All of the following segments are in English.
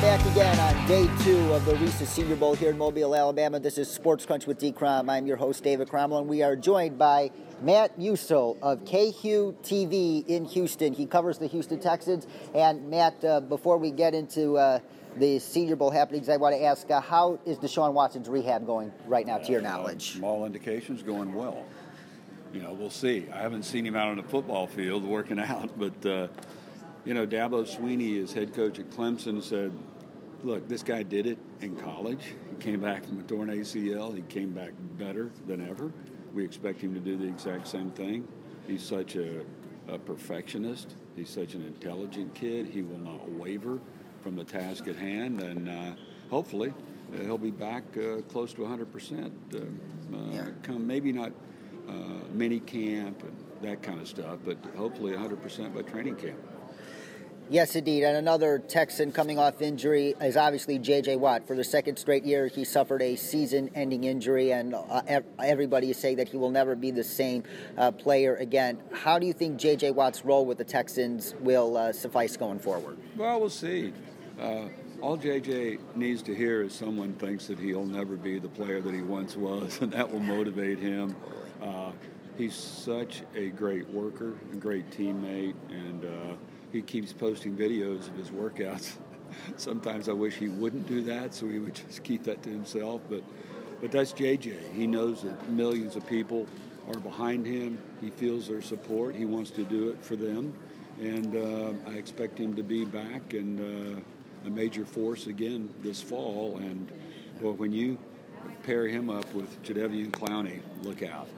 back again on day two of the Reese's Senior Bowl here in Mobile, Alabama. This is Sports Crunch with D. Crom. I'm your host, David Cromwell, and we are joined by Matt Musil of KHOU TV in Houston. He covers the Houston Texans. And Matt, uh, before we get into uh, the Senior Bowl happenings, I want to ask uh, how is Deshaun Watson's rehab going right now, to your knowledge? Uh, all indications going well. You know, we'll see. I haven't seen him out on the football field working out, but uh, you know, Dabo Swinney, his head coach at Clemson, said, "Look, this guy did it in college. He came back from a torn ACL. He came back better than ever. We expect him to do the exact same thing. He's such a, a perfectionist. He's such an intelligent kid. He will not waver from the task at hand, and uh, hopefully." Uh, he'll be back uh, close to 100%. Uh, yeah. Come maybe not mini camp and that kind of stuff, but hopefully 100% by training camp. Yes, indeed. And another Texan coming off injury is obviously J.J. Watt. For the second straight year, he suffered a season ending injury, and uh, everybody is saying that he will never be the same uh, player again. How do you think J.J. Watt's role with the Texans will uh, suffice going forward? Well, we'll see. Uh, all JJ needs to hear is someone thinks that he'll never be the player that he once was, and that will motivate him. Uh, he's such a great worker, a great teammate, and uh, he keeps posting videos of his workouts. Sometimes I wish he wouldn't do that, so he would just keep that to himself. But, but that's JJ. He knows that millions of people are behind him. He feels their support. He wants to do it for them, and uh, I expect him to be back and uh, a major force again this fall. And well, when you pair him up with Jadeveon Clowney, look out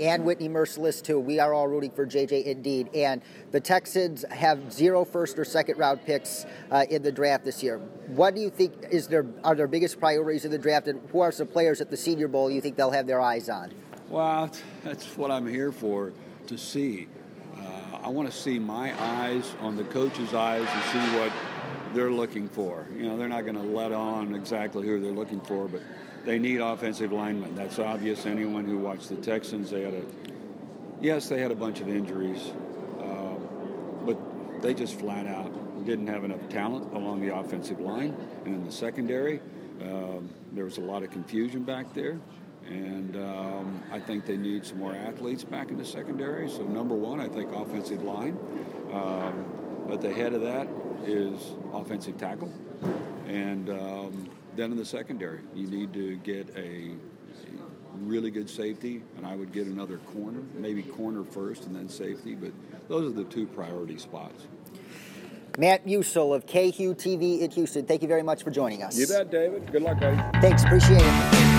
and Whitney Mercilus too. We are all rooting for JJ indeed. And the Texans have zero first or second round picks uh, in the draft this year. What do you think is their are their biggest priorities in the draft, and who are some players at the Senior Bowl you think they'll have their eyes on? Well, that's what I'm here for to see. I want to see my eyes on the coach's eyes and see what they're looking for. You know, they're not going to let on exactly who they're looking for, but they need offensive linemen. That's obvious. Anyone who watched the Texans, they had a yes, they had a bunch of injuries, uh, but they just flat out didn't have enough talent along the offensive line and in the secondary. Um, there was a lot of confusion back there, and um, I think they need some more athletes back in the secondary. So number one, I think offensive line. Um, but the head of that is offensive tackle, and um, then in the secondary, you need to get a, a, really good safety, and I would get another corner, maybe corner first and then safety, but those are the two priority spots. Matt Musil of KHOU TV in Houston, thank you very much for joining us. You bet, David. Good luck, buddy. Thanks, appreciate it.